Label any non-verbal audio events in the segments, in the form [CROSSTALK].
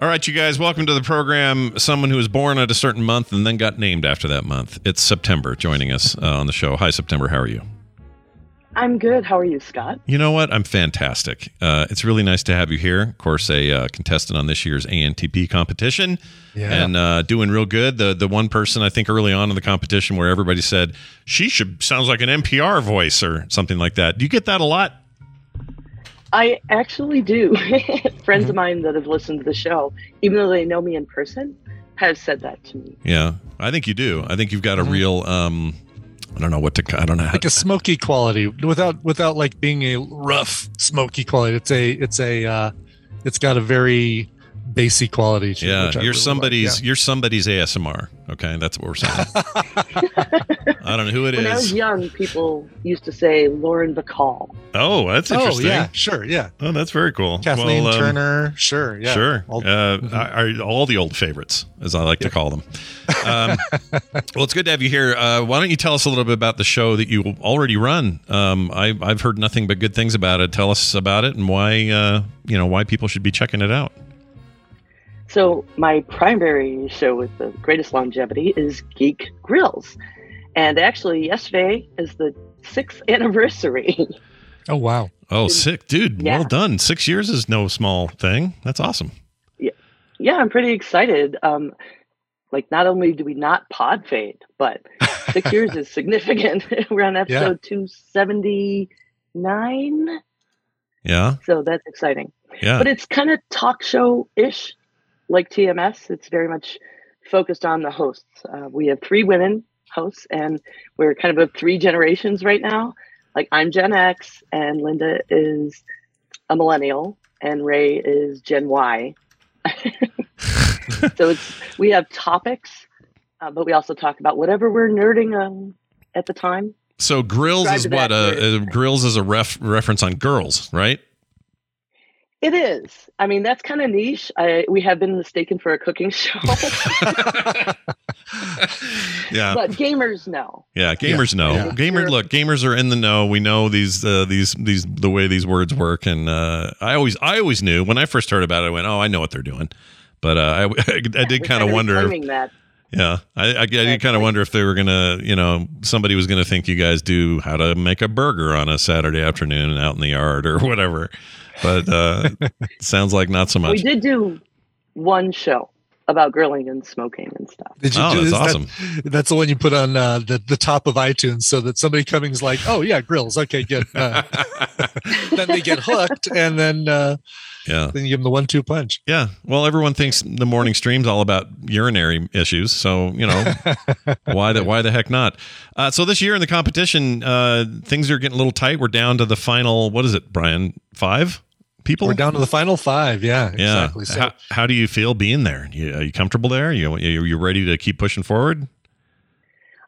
All right, you guys, welcome to the program. Someone who was born at a certain month and then got named after that month. It's September joining us uh, on the show. Hi, September. How are you? I'm good. How are you, Scott? You know what? I'm fantastic. Uh, it's really nice to have you here. Of course, a uh, contestant on this year's ANTP competition, Yeah. and uh, doing real good. The the one person I think early on in the competition where everybody said she should sounds like an NPR voice or something like that. Do you get that a lot? I actually do. [LAUGHS] Friends of mine that have listened to the show, even though they know me in person, have said that to me. Yeah, I think you do. I think you've got a Mhm. real. Um, I don't know what to. I don't know. How, like a smoky quality without without like being a rough smoky quality. It's a it's a uh, it's got a very bassy quality. To yeah, which you're really somebody's. like. You're somebody's ASMR. Okay, that's what we're saying. [LAUGHS] I don't know who it when I was young, people used to say Lauren Bacall. Oh, that's Yeah. Oh interesting. yeah, sure, yeah. Oh, that's very cool. Kathleen Well, um, Turner, sure, yeah. Sure. All- uh, Mhm. are all the old favorites, as I like to call them. [LAUGHS] Um, well, it's good to have you here. Uh, why don't you tell us a little bit about the show that you already run? Um, I, I've heard nothing but good things about it. Tell us about it and why uh, you know why people should be checking it out. So my primary show with the greatest longevity is Geek Grills, and actually yesterday is the sixth anniversary. Oh wow. Oh, sick, dude! Yeah. Well done. Six years is no small thing. That's awesome. yeah, yeah I'm pretty excited. Um, like not only do we not pod fade, but six [LAUGHS] years is significant. [LAUGHS] We're on episode two seventy nine, Yeah, so that's exciting. yeah. but it's kind of talk show ish, like TMS. It's very much focused on the hosts. Uh, we have three women hosts, and we're kind of of three generations right now. Like I'm Gen X, and Linda is a millennial, and Ray is Gen Y. [LAUGHS] so it's we have topics, uh, but we also talk about whatever we're nerding on at the time. So grills Subscribe is what that, uh, uh, grills is a ref reference on girls, right? It is. I mean, that's kind of niche. I, we have been mistaken for a cooking show. [LAUGHS] [LAUGHS] yeah, but gamers know. Yeah, gamers know. yeah. Gamer, look, gamers are in the know. We know these, uh, these, these, the way these words work, and uh, I always, I always knew when I first heard about it. I went, "Oh, I know what they're doing," but uh, I, [LAUGHS] I, did We're kind of wonder. If, that. Yeah, I, I, I did kind of wonder if they were gonna, you know, somebody was gonna think you guys do how to make a burger on a Saturday afternoon out in the yard or [LAUGHS] whatever. But uh, [LAUGHS] sounds like not so much. We did do one show about grilling and smoking and stuff. Did you Oh, do that's that- awesome. that's the one you put on uh, the the top of iTunes, so that somebody coming's like, "Oh yeah, grills. Okay, good." Uh, [LAUGHS] then they get hooked, and then uh, yeah. then you give them the one-two punch. Yeah. Well, everyone thinks the morning stream's all about urinary issues. So, you know, [LAUGHS] why the why the heck not? Uh, so this year in the competition, uh, things are getting a little tight. We're down to the final. What is it, Brian? Five people. We're down to the final five. Yeah, Yeah. exactly. So how, how do you feel being there? You, are you comfortable there? You you you ready to keep pushing forward?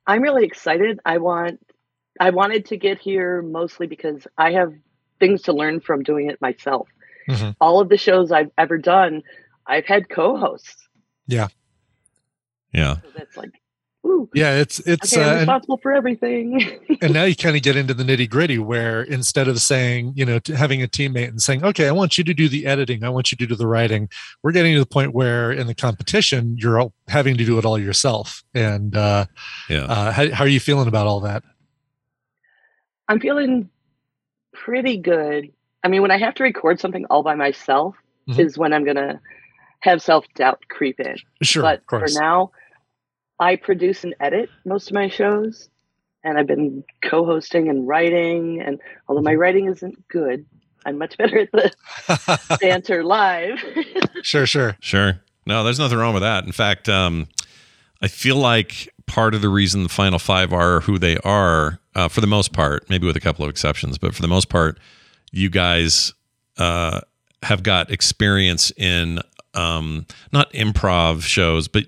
I'm really excited. I want I wanted to get here mostly because I have things to learn from doing it myself. Mhm. All of the shows I've ever done, I've had co-hosts. Yeah. So that's like, ooh, yeah, it's it's okay, I'm uh, and, for everything. and now you [LAUGHS] kind of get into the nitty gritty where instead of saying you know to having a teammate and saying okay i want you to do the editing i want you to do the writing we're getting to the point where in the competition you're all having to do it all yourself and uh, Yeah. uh how, how are you feeling about all that I'm feeling pretty good. I mean, when I have to record something all by myself Mhm. is when I'm gonna have self doubt creep in. sure but for now, I produce and edit most of my shows, and I've been co-hosting and writing. And although Mm-hmm. my writing isn't good, I'm much [LAUGHS] better at the banter live. [LAUGHS] sure sure Sure. No, there's nothing wrong with that. In fact, um, I feel like part of the reason the final five are who they are, uh, for the most part, maybe with a couple of exceptions, but for the most part, you guys uh, have got experience in um, not improv shows, but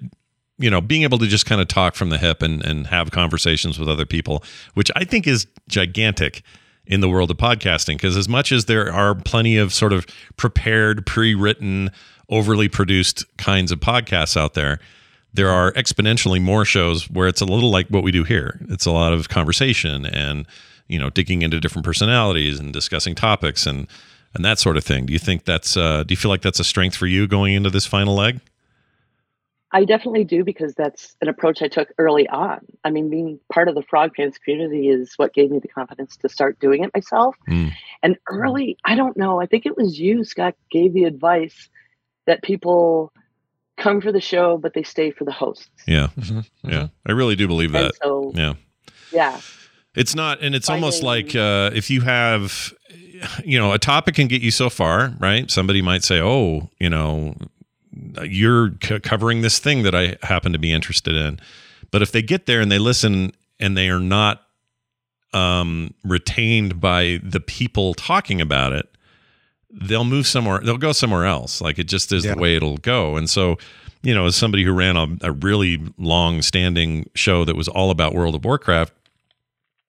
you know, being able to just kind of talk from the hip and, and have conversations with other people, which I think is gigantic in the world of podcasting. Because as much as there are plenty of sort of prepared, pre written, overly produced kinds of podcasts out there, there are exponentially more shows where it's a little like what we do here. It's a lot of conversation and, you know, digging into different personalities and discussing topics and, and that sort of thing. Do you think that's uh, do you feel like that's a strength for you going into this final leg? I definitely do because that's an approach I took early on. I mean, being part of the Frog Pants community is what gave me the confidence to start doing it myself. Mm. And early, I don't know, I think it was you, Scott, gave the advice that people come for the show, but they stay for the hosts. Yeah, Mhm, yeah, I really do believe And that. so, Yeah. yeah, It's not, and it's almost like uh, if you have, you know, a topic can get you so far, right? Somebody might say, "Oh, you know, you're c- covering this thing that I happen to be interested in," but if they get there and they listen and they are not um, retained by the people talking about it, they'll move somewhere. They'll go somewhere else. Like it just is Yeah. the way it'll go. And so, you know, as somebody who ran a, a really long-standing show that was all about World of Warcraft,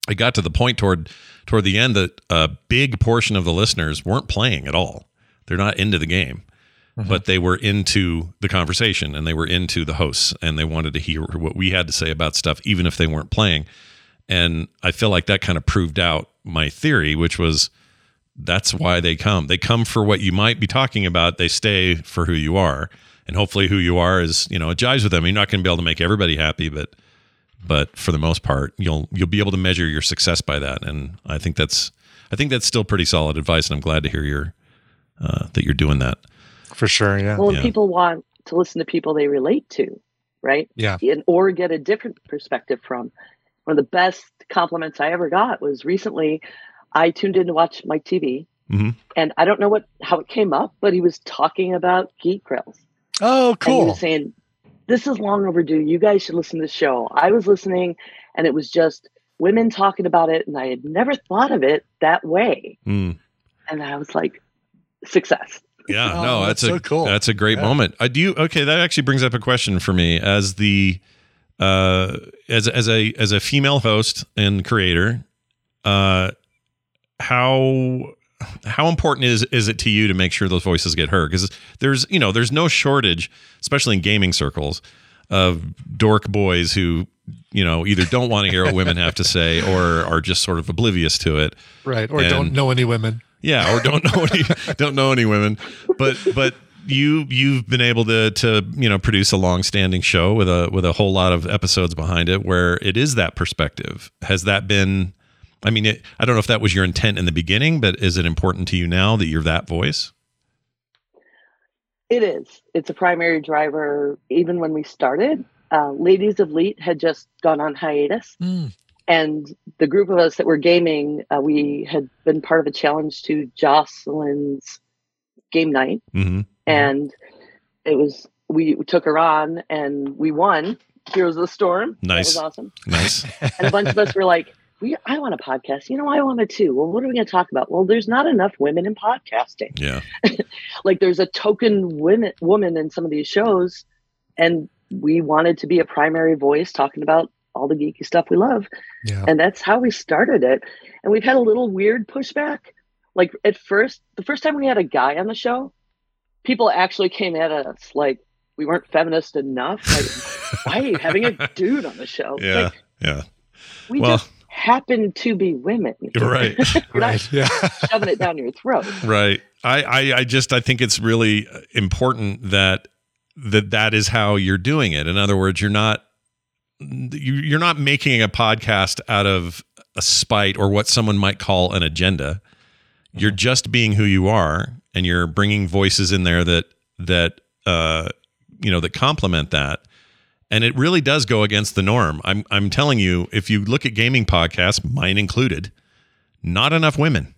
it got to the point toward toward the end that a big portion of the listeners weren't playing at all. They're not into the game, Mhm. but they were into the conversation and they were into the hosts and they wanted to hear what we had to say about stuff, even if they weren't playing. And I feel like that kind of proved out my theory, which was that's why they come. They come for what you might be talking about. They stay for who you are, and hopefully, who you are is you know it jives with them. You're not going to be able to make everybody happy, but but for the most part, you'll you'll be able to measure your success by that. And I think that's I think that's still pretty solid advice, and I'm glad to hear your uh, that you're doing that. For sure. Yeah. well, Yeah. people want to listen to people they relate to, right? Yeah. And, or get a different perspective from. One of the best compliments I ever got was recently I tuned in to watch Mike TV, Mhm. and I don't know what how it came up, but he was talking about geek grills. Oh, And he cool. was saying, This is long overdue. You guys should listen to the show. I was listening and it was just women talking about it, and I had never thought of it that way. Mm. And I was like, success. Yeah, Oh, no, that's that's, a so cool. That's a great Yeah. moment. I do you okay. That actually brings up a question for me as the uh as as a as a female host and creator. Uh, how how important is is it to you to make sure those voices get heard? Because there's you know there's no shortage, especially in gaming circles, of dork boys who you know either don't want to hear what women have to say or are just sort of oblivious to it. Right. Or And- don't know any women. Yeah, or don't know any [LAUGHS] don't know any women. But but you you've been able to to you know produce a long standing show with a with a whole lot of episodes behind it where it is that perspective. Has that been I mean it, I don't know if that was your intent in the beginning, but is it important to you now that you're that voice? It is. It's a primary driver. Even when we started, uh, Ladies of Leet had just gone on hiatus. Mm. And the group of us that were gaming, uh, we had been part of a challenge to Jocelyn's game night. Mm-hmm. And it was, we took her on and we won Heroes of the Storm. Nice. That was awesome. Nice. And a bunch of us were like, we, I want a podcast. You know, I want it too. Well, what are we going to talk about? Well, there's not enough women in podcasting. Yeah. [LAUGHS] like there's a token women woman in some of these shows and we wanted to be a primary voice talking about all the geeky stuff we love Yeah. and that's how we started it and we've had a little weird pushback like at first the first time we had a guy on the show people actually came at us like we weren't feminist enough like [LAUGHS] why are you having a dude on the show Yeah. like Yeah. we Well- just happen to be women [LAUGHS] Right. [LAUGHS] Right. Yeah. shoving it down your throat [LAUGHS] Right. I, I I just I think it's really important that that that is how you're doing it. In other words, you're not you you're not making a podcast out of a spite or what someone might call an agenda. You're just being who you are, and you're bringing voices in there that that uh you know that complement that. And it really does go against the norm. I'm I'm telling you, if you look at gaming podcasts, mine included, not enough women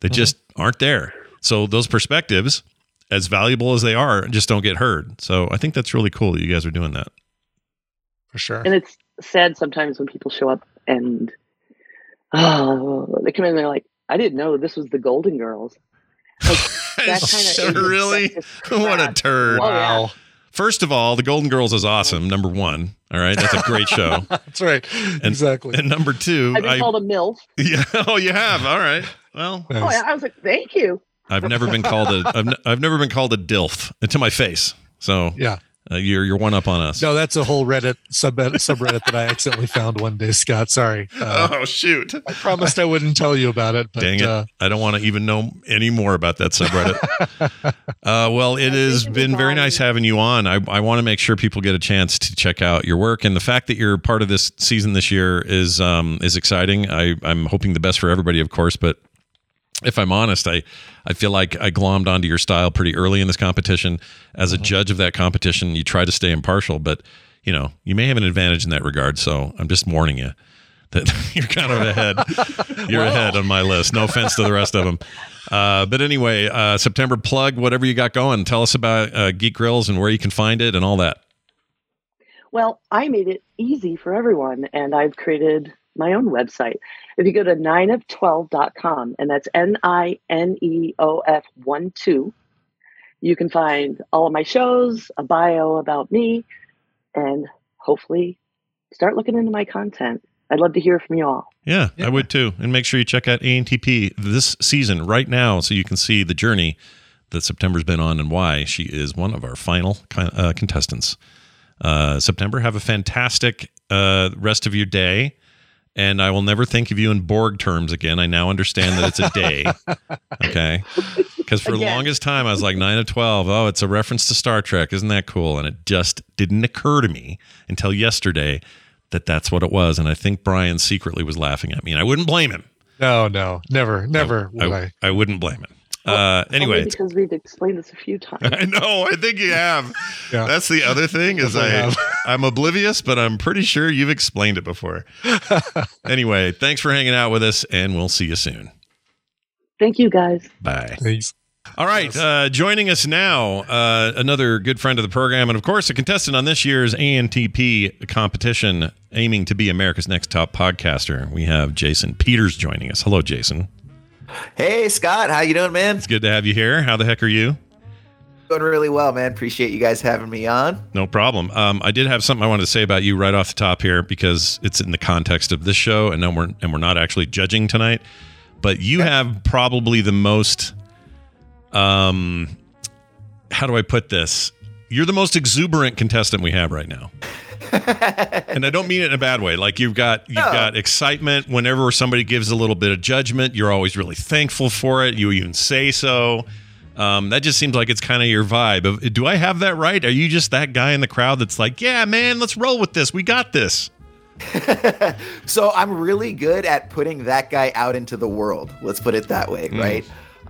that mm-hmm. just aren't there. So those perspectives, as valuable as they are, just don't get heard. So I think that's really cool that you guys are doing that. For sure. and it's sad sometimes when people show up and oh they come in and they're like i didn't know this was the golden girls like [LAUGHS] that kind of really? what a turd. Yeah. wow. First of all, the Golden Girls is awesome. Number one. All right. That's a great [LAUGHS] show. That's right. exactly. And number two, i've been I, called a milf [LAUGHS] yeah. Oh, you have. All right. Well, oh yeah i was like thank you I've never been called a, I've, n- I've never been called a DILF to my face. So, Yeah. Uh, you're you're one up on us. No, that's a whole Reddit sub subreddit that I accidentally found one day, Scott. Sorry. [LAUGHS] Uh, oh shoot! I promised I wouldn't tell you about it. But, Dang it! Uh, I don't want to even know any more about that subreddit. [LAUGHS] uh, well, it has been very nice having you on. I, I want to make sure people get a chance to check out your work, and the fact that you're part of this season this year is um, is exciting. I, I'm hoping the best for everybody, of course, but if I'm honest, I, I feel like I glommed onto your style pretty early in this competition. As a Mm-hmm. judge of that competition, you try to stay impartial, but you know you may have an advantage in that regard. So I'm just warning you [LAUGHS] that you're kind of ahead. [LAUGHS] You're Wow. ahead on my list. No offense to the rest of them. Uh, but anyway, uh, September plug whatever you got going. Tell us about uh, Geek Grills and where you can find it and all that. Well, I made it easy for everyone, and I've created my own website. If you go to 9of12.com, and that's N I N E O F 1 2, you can find all of my shows, a bio about me, and hopefully start looking into my content. I'd love to hear from you all. Yeah, Yeah. I would too. And make sure you check out ANTP this season right now so you can see the journey that September's been on and why she is one of our final uh, contestants. Uh, September, have a fantastic uh, rest of your day. And I will never think of you in Borg terms again. I now understand that it's a day. [LAUGHS] Okay. Because for the longest time, I was like 9 of 12. Oh, it's a reference to Star Trek. Isn't that cool? And it just didn't occur to me until yesterday that that's what it was. And I think Brian secretly was laughing at me. And I wouldn't blame him. no, no, never, never would I. I, I wouldn't blame him. Uh, anyway, Only because we've explained this a few times. [LAUGHS] I know. I think you have. Yeah. That's the other thing is I, [LAUGHS] I'm oblivious, but I'm pretty sure you've explained it before. [LAUGHS] anyway, thanks for hanging out with us, and we'll see you soon. Thank you, guys. Bye. Thanks. All right, uh, joining us now, uh, another good friend of the program, and of course, a contestant on this year's ANTP competition, aiming to be America's next top podcaster. We have Jason Peters joining us. Hello, Jason. Hey Scott, how you doing, man? It's good to have you here. How the heck are you? Doing really well, man. Appreciate you guys having me on. No problem. Um, I did have something I wanted to say about you right off the top here because it's in the context of this show, and then we're and we're not actually judging tonight. But you have probably the most, um, how do I put this? You're the most exuberant contestant we have right now, [LAUGHS] and I don't mean it in a bad way. Like you've got you've No. got excitement whenever somebody gives a little bit of judgment. You're always really thankful for it. You even say so. Um, that just seems like it's kind of your vibe. Do I have that right? Are you just that guy in the crowd that's like, yeah, man, let's roll with this. We got this. [LAUGHS] So I'm really good at putting that guy out into the world. Let's put it that way, right?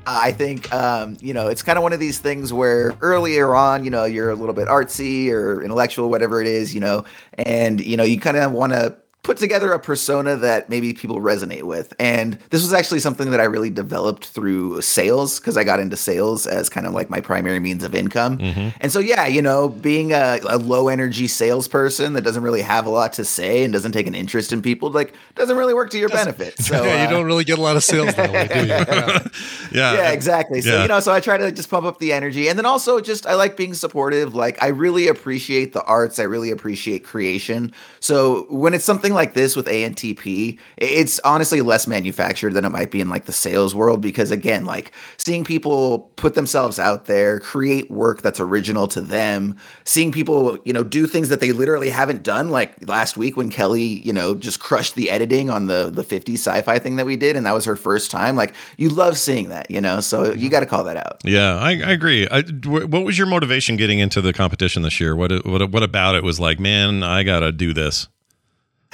I think um, you know it's kind of one of these things where earlier on, you know, you're a little bit artsy or intellectual, whatever it is, you know, and you know you kind of want to put together a persona that maybe people resonate with. And this was actually something that I really developed through sales because I got into sales as kind of like my primary means of income. And so, yeah, you know, being a, a low energy salesperson that doesn't really have a lot to say and doesn't take an interest in people, like, doesn't really work to your benefit. [LAUGHS] So, yeah, you uh, don't really get a lot of sales that way, do you? [LAUGHS] Yeah. [LAUGHS] Yeah. yeah, exactly. So yeah. you know, so I try to just pump up the energy, and then also just I like being supportive. Like I really appreciate the arts. I really appreciate creation. So when it's something like this with ANTP, it's honestly less manufactured than it might be in like the sales world because again, like seeing people put themselves out there, create work that's original to them, seeing people you know do things that they literally haven't done. Like last week when Kelly you know just crushed the editing on the the 50 sci-fi thing that we did, and that was her first time. Like you love seeing that, you know. So you got to call that out. Yeah, I, I agree. I, what was your motivation getting into the competition this year? What what what about it was like, man, I gotta do this.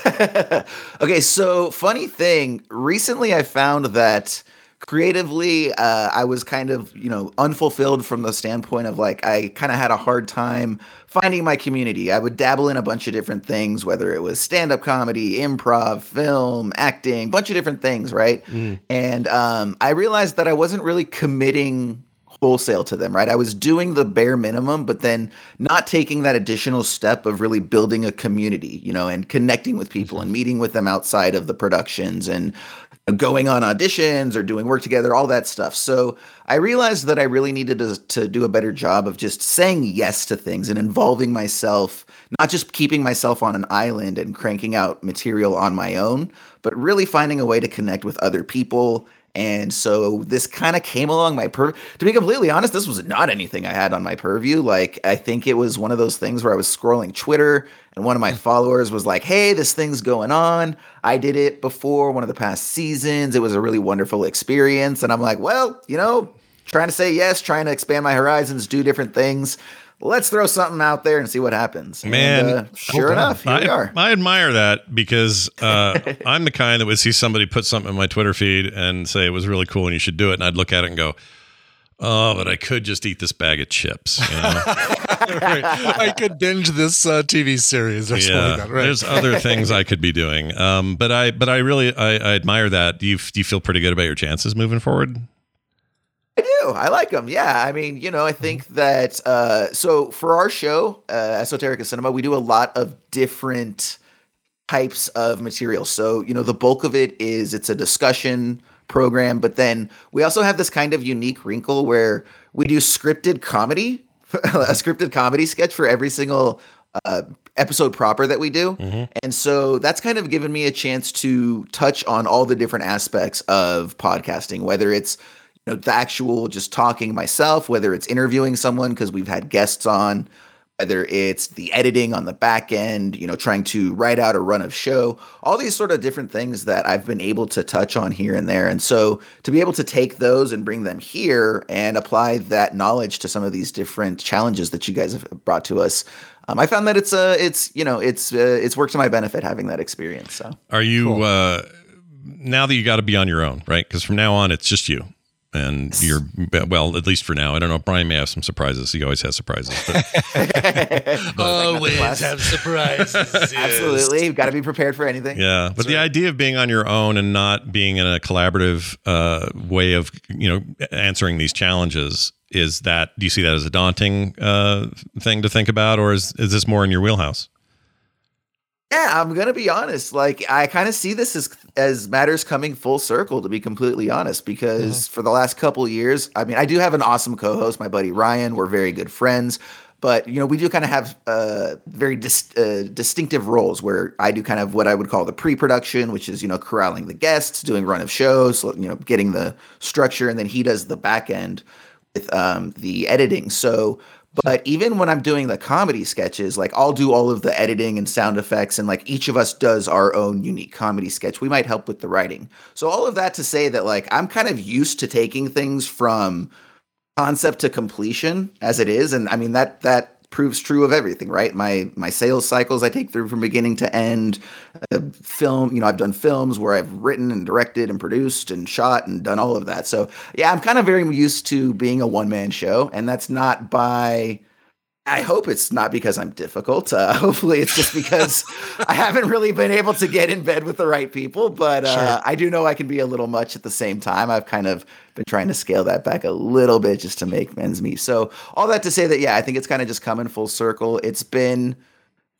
[LAUGHS] okay, so funny thing, recently I found that creatively uh, I was kind of, you know, unfulfilled from the standpoint of like I kind of had a hard time finding my community. I would dabble in a bunch of different things, whether it was stand-up comedy, improv, film, acting, bunch of different things, right? And um, I realized that I wasn't really committing wholesale to them, right? I was doing the bare minimum, but then not taking that additional step of really building a community, you know, and connecting with people and mm-hmm. meeting with them outside of the productions and going on auditions or doing work together, all that stuff. So I realized that I really needed to, to do a better job of just saying yes to things and involving myself, not just keeping myself on an island and cranking out material on my own, but really finding a way to connect with other people And so this kind of came along my per to be completely honest, this was not anything I had on my purview. Like I think it was one of those things where I was scrolling Twitter and one of my hmm. followers was like, "Hey, this thing's going on. I did it before one of the past seasons. It was a really wonderful experience." And I'm like, "Well, you know, trying to say yes, trying to expand my horizons, do different things. Let's throw something out there and see what happens." Man, and, uh, sure enough, here I, we are. I admire that because uh, [LAUGHS] I'm the kind that would see somebody put something in my Twitter feed and say it was really cool and you should do it, and I'd look at it and go, "Oh, but I could just eat this bag of chips." You know? [LAUGHS] right. I could binge this uh, TV series or something like that. Right. There's other [LAUGHS] things I could be doing, um, but I but I really I, I admire that. Do you do you feel pretty good about your chances moving forward? I do. I like them. Yeah. I mean, you know, I think that uh so for our show, uh Esoterica Cinema, we do a lot of different types of material. So, you know, the bulk of it is it's a discussion program, but then we also have this kind of unique wrinkle where we do scripted comedy, [LAUGHS] a scripted comedy sketch for every single uh, episode proper that we do. And so that's kind of given me a chance to touch on all the different aspects of podcasting, whether it's you know, the actual just talking myself, whether it's interviewing someone because we've had guests on, whether it's the editing on the back end, you know, trying to write out a run of show, all these sort of different things that I've been able to touch on here and there. And so to be able to take those and bring them here and apply that knowledge to some of these different challenges that you guys have brought to us. Um, I found that it's uh, it's you know it's uh, it's worked to my benefit having that experience. So Are you Cool. uh, now that you got to be on your own, right? Because from now on, it's just you. And you're well, at least for now. I don't know. Brian may have some surprises. He always has surprises. But [LAUGHS] Always class. have surprises. [LAUGHS] absolutely, you've got to be prepared for anything. yeah, but the idea of being on your own and not being in a collaborative uh, way of you know answering these challenges is that. Do you see that as a daunting uh, thing to think about, or is is this more in your wheelhouse? Yeah, I'm gonna be honest. Like, I kind of see this as as matters coming full circle. To be completely honest, because for the last couple years, I mean, I do have an awesome co-host, my buddy Ryan. We're very good friends, but you know, we do kind of have uh, very dis- uh, distinctive roles. Where I do kind of what I would call the pre-production, which is you know corralling the guests, doing run of shows, you know, getting the structure, and then he does the back end with um, the editing. So, but even when I'm doing the comedy sketches, like I'll do all of the editing and sound effects, and like each of us does our own unique comedy sketch. We might help with the writing. So, all of that to say that, like, I'm kind of used to taking things from concept to completion as it is. And I mean, that, that, proves true of everything right? My my sales cycles i take through from beginning to end. Uh, film you know i've done films where i've written and directed and produced and shot and done all of that. So yeah i'm kind of very used to being a one-man show and that's not by i hope it's not because i'm difficult. Uh, [LAUGHS] hopefully it's just because i haven't really been able to get in bed with the right people but uh, Sure. i do know i can be a little much at the same time. I've kind of been trying to scale that back a little bit just to make ends meet. So all that to say that yeah i think it's kind of just coming full circle. It's been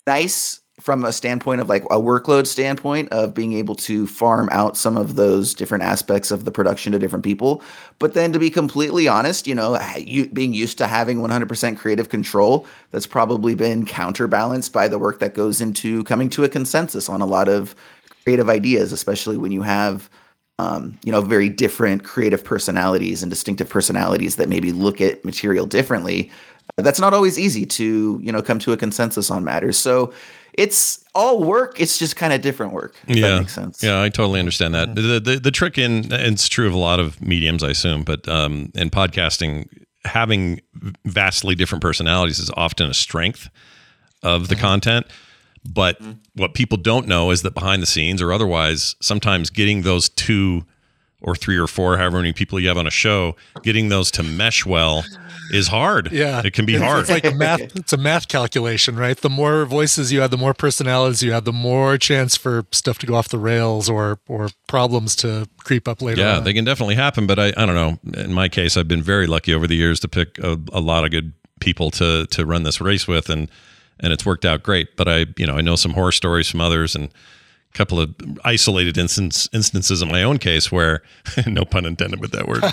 nice from a standpoint of like a workload standpoint of being able to farm out some of those different aspects of the production to different people but then to be completely honest you know you being used to having 100% creative control that's probably been counterbalanced by the work that goes into coming to a consensus on a lot of creative ideas especially when you have um, you know, very different creative personalities and distinctive personalities that maybe look at material differently. That's not always easy to, you know, come to a consensus on matters. So it's all work. It's just kind of different work. If yeah, that makes sense. Yeah, I totally understand that. Mm-hmm. The, the the trick in and it's true of a lot of mediums, I assume, but um, in podcasting, having vastly different personalities is often a strength of the mm-hmm. content. But mm-hmm. what people don't know is that behind the scenes or otherwise, sometimes getting those two or three or four, however many people you have on a show, getting those to mesh well is hard. Yeah, it can be hard. It's like a math. It's a math calculation, right? The more voices you have, the more personalities you have, the more chance for stuff to go off the rails or or problems to creep up later. Yeah, on. they can definitely happen. But I, I don't know. In my case, I've been very lucky over the years to pick a, a lot of good people to to run this race with, and and it's worked out great. But I, you know, I know some horror stories from others and couple of isolated instance, instances in my own case where, [LAUGHS] no pun intended with that word, [LAUGHS]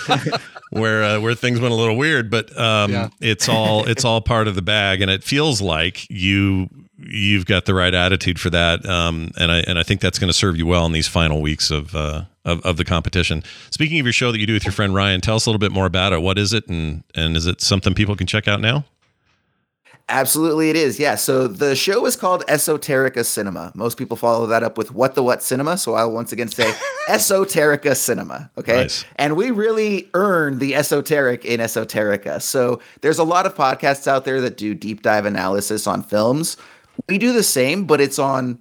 instances, where uh, where things went a little weird. But um, Yeah. it's all it's all part of the bag, and it feels like you you've got the right attitude for that, um, and I and I think that's going to serve you well in these final weeks of, uh, of of the competition. Speaking of your show that you do with your friend Ryan, tell us a little bit more about it. What is it, and and is it something people can check out now? Absolutely, it is. Yeah. So the show is called Esoterica Cinema. Most people follow that up with What the What Cinema. So I'll once again say [LAUGHS] Esoterica Cinema. Okay. Nice. And we really earn the esoteric in Esoterica. So there's a lot of podcasts out there that do deep dive analysis on films. We do the same, but it's on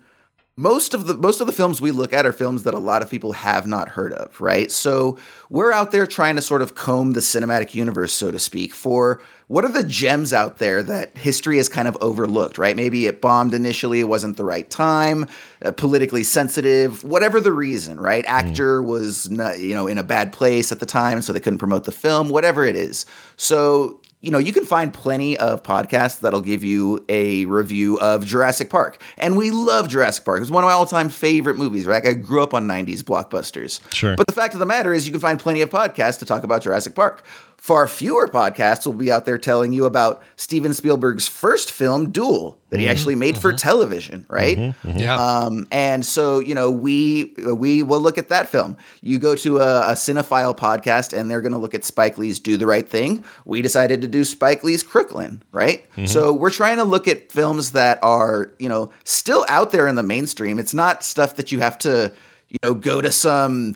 most of the most of the films we look at are films that a lot of people have not heard of, right? So we're out there trying to sort of comb the cinematic universe, so to speak, for what are the gems out there that history has kind of overlooked, right? Maybe it bombed initially, it wasn't the right time, uh, politically sensitive, whatever the reason, right? Actor was not, you know in a bad place at the time, so they couldn't promote the film, whatever it is. So you know, you can find plenty of podcasts that'll give you a review of Jurassic Park. And we love Jurassic Park. It's one of my all time favorite movies, right? I grew up on 90s blockbusters. Sure. But the fact of the matter is, you can find plenty of podcasts to talk about Jurassic Park. Far fewer podcasts will be out there telling you about Steven Spielberg's first film, Duel, that he mm-hmm. actually made for mm-hmm. television, right? Mm-hmm. Yeah. Um, and so you know we we will look at that film. You go to a, a cinephile podcast, and they're going to look at Spike Lee's "Do the Right Thing." We decided to do Spike Lee's Crooklyn, right? So we're trying to look at films that are you know still out there in the mainstream. It's not stuff that you have to you know go to some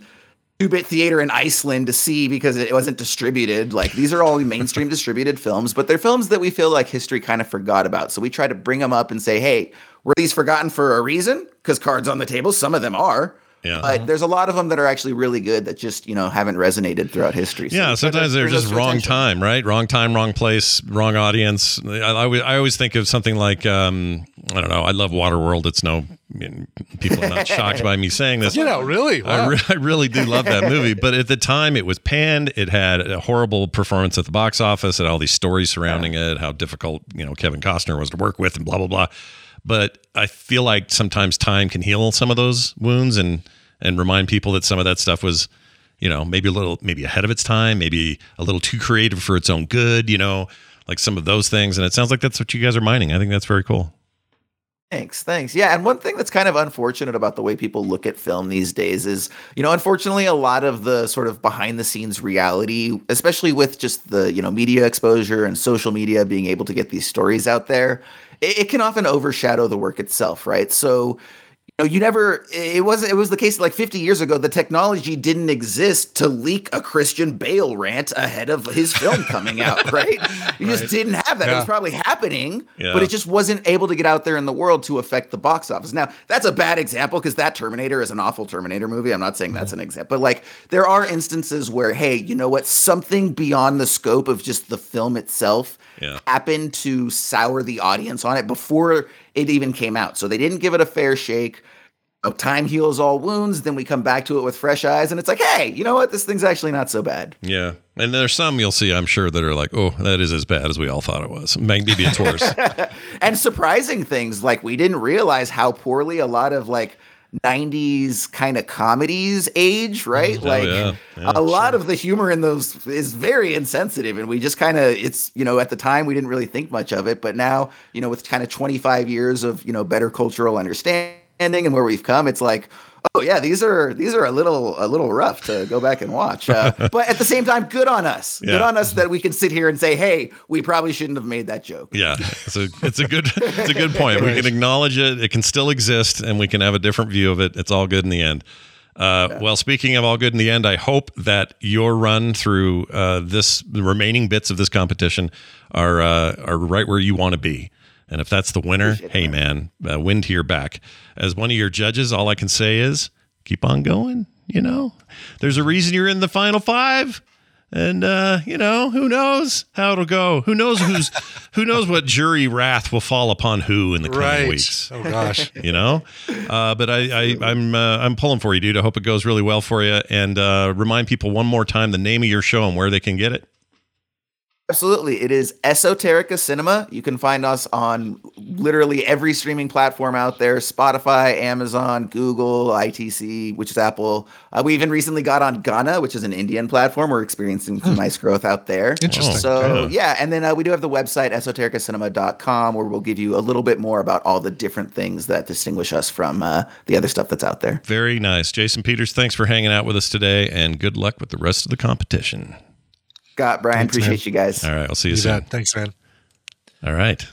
two-bit theater in Iceland to see because it wasn't distributed. Like these are all mainstream distributed films, but they're films that we feel like history kind of forgot about. So we try to bring them up and say, "Hey, were these forgotten for a reason?" Because cards on the table, some of them are. Yeah. But there's a lot of them that are actually really good that just, you know, haven't resonated throughout history. So Yeah, we try to sometimes they're just wrong attention. time, right? Wrong time, wrong place, wrong audience. I, I, always- I always think of something like um, I don't know. I love Waterworld. It's no I mean, people are not shocked by me saying this. [LAUGHS] you know, really? I, re- I really do love that movie, but at the time it was panned. It had a horrible performance at the box office, and all these stories surrounding it, how difficult you know Kevin Costner was to work with, and blah blah blah. But I feel like sometimes time can heal some of those wounds and and remind people that some of that stuff was, you know, maybe a little maybe ahead of its time, maybe a little too creative for its own good, you know, like some of those things. And it sounds like that's what you guys are mining. I think that's very cool. Thanks, thanks. Yeah, and one thing that's kind of unfortunate about the way people look at film these days is, you know, unfortunately, a lot of the sort of behind the scenes reality, especially with just the, you know, media exposure and social media being able to get these stories out there, it, it can often overshadow the work itself, right? So, know, you never. It wasn't. It was the case like 50 years ago. The technology didn't exist to leak a Christian Bale rant ahead of his film coming out, [LAUGHS] right? You just didn't have that. It was probably happening, Yeah. but it just wasn't able to get out there in the world to affect the box office. Now, that's a bad example because that Terminator is an awful Terminator movie. I'm not saying that's an example, but like there are instances where, hey, you know what? Something beyond the scope of just the film itself Yeah. happened to sour the audience on it before it even came out. So they didn't give it a fair shake. Oh, time heals all wounds. Then we come back to it with fresh eyes, and it's like, hey, you know what? This thing's actually not so bad. Yeah. And there's some you'll see, I'm sure, that are like, oh, that is as bad as we all thought it was. Maybe worse. [LAUGHS] and surprising things like we didn't realize how poorly a lot of like 90s kind of comedies age right mm, Oh, like yeah. Yeah, a lot of the humor in those is very insensitive and we just kind of it's you know at the time we didn't really think much of it but now you know with kind of 25 years of you know better cultural understanding and where we've come it's like oh yeah these are these are a little a little rough to go back and watch uh, [LAUGHS] but at the same time good on us good on us that we can sit here and say hey we probably shouldn't have made that joke Yeah, it's a it's a good it's a good [LAUGHS] point. We can acknowledge it. It can still exist, and we can have a different view of it. It's all good in the end. Uh, Well, speaking of all good in the end, I hope that your run through uh, this, the remaining bits of this competition, are uh, are right where you want to be. And if that's the winner, hey man, uh, wind to your back. As one of your judges, all I can say is keep on going. You know, there's a reason you're in the final five. And uh, you know, who knows how it'll go? Who knows who's [LAUGHS] who knows what jury wrath will fall upon who in the coming Right. weeks? Oh gosh. [LAUGHS] You know, uh, but I, I I'm uh, I'm pulling for you, dude. I hope it goes really well for you. And uh, remind people one more time the name of your show and where they can get it. Absolutely. It is Esoterica Cinema. You can find us on literally every streaming platform out there Spotify, Amazon, Google, ITC, which is Apple. Uh, we even recently got on Gaana, which is an Indian platform. We're experiencing some nice growth out there. Interesting. So, yeah. yeah. And then uh, we do have the website, esotericacinema.com, where we'll give you a little bit more about all the different things that distinguish us from uh, the other stuff that's out there. Very nice. Jason Peters, thanks for hanging out with us today and good luck with the rest of the competition. Scott, Brian, Thanks, man. appreciate you guys. All right. I'll see you, You soon. bet. Thanks, man. All right.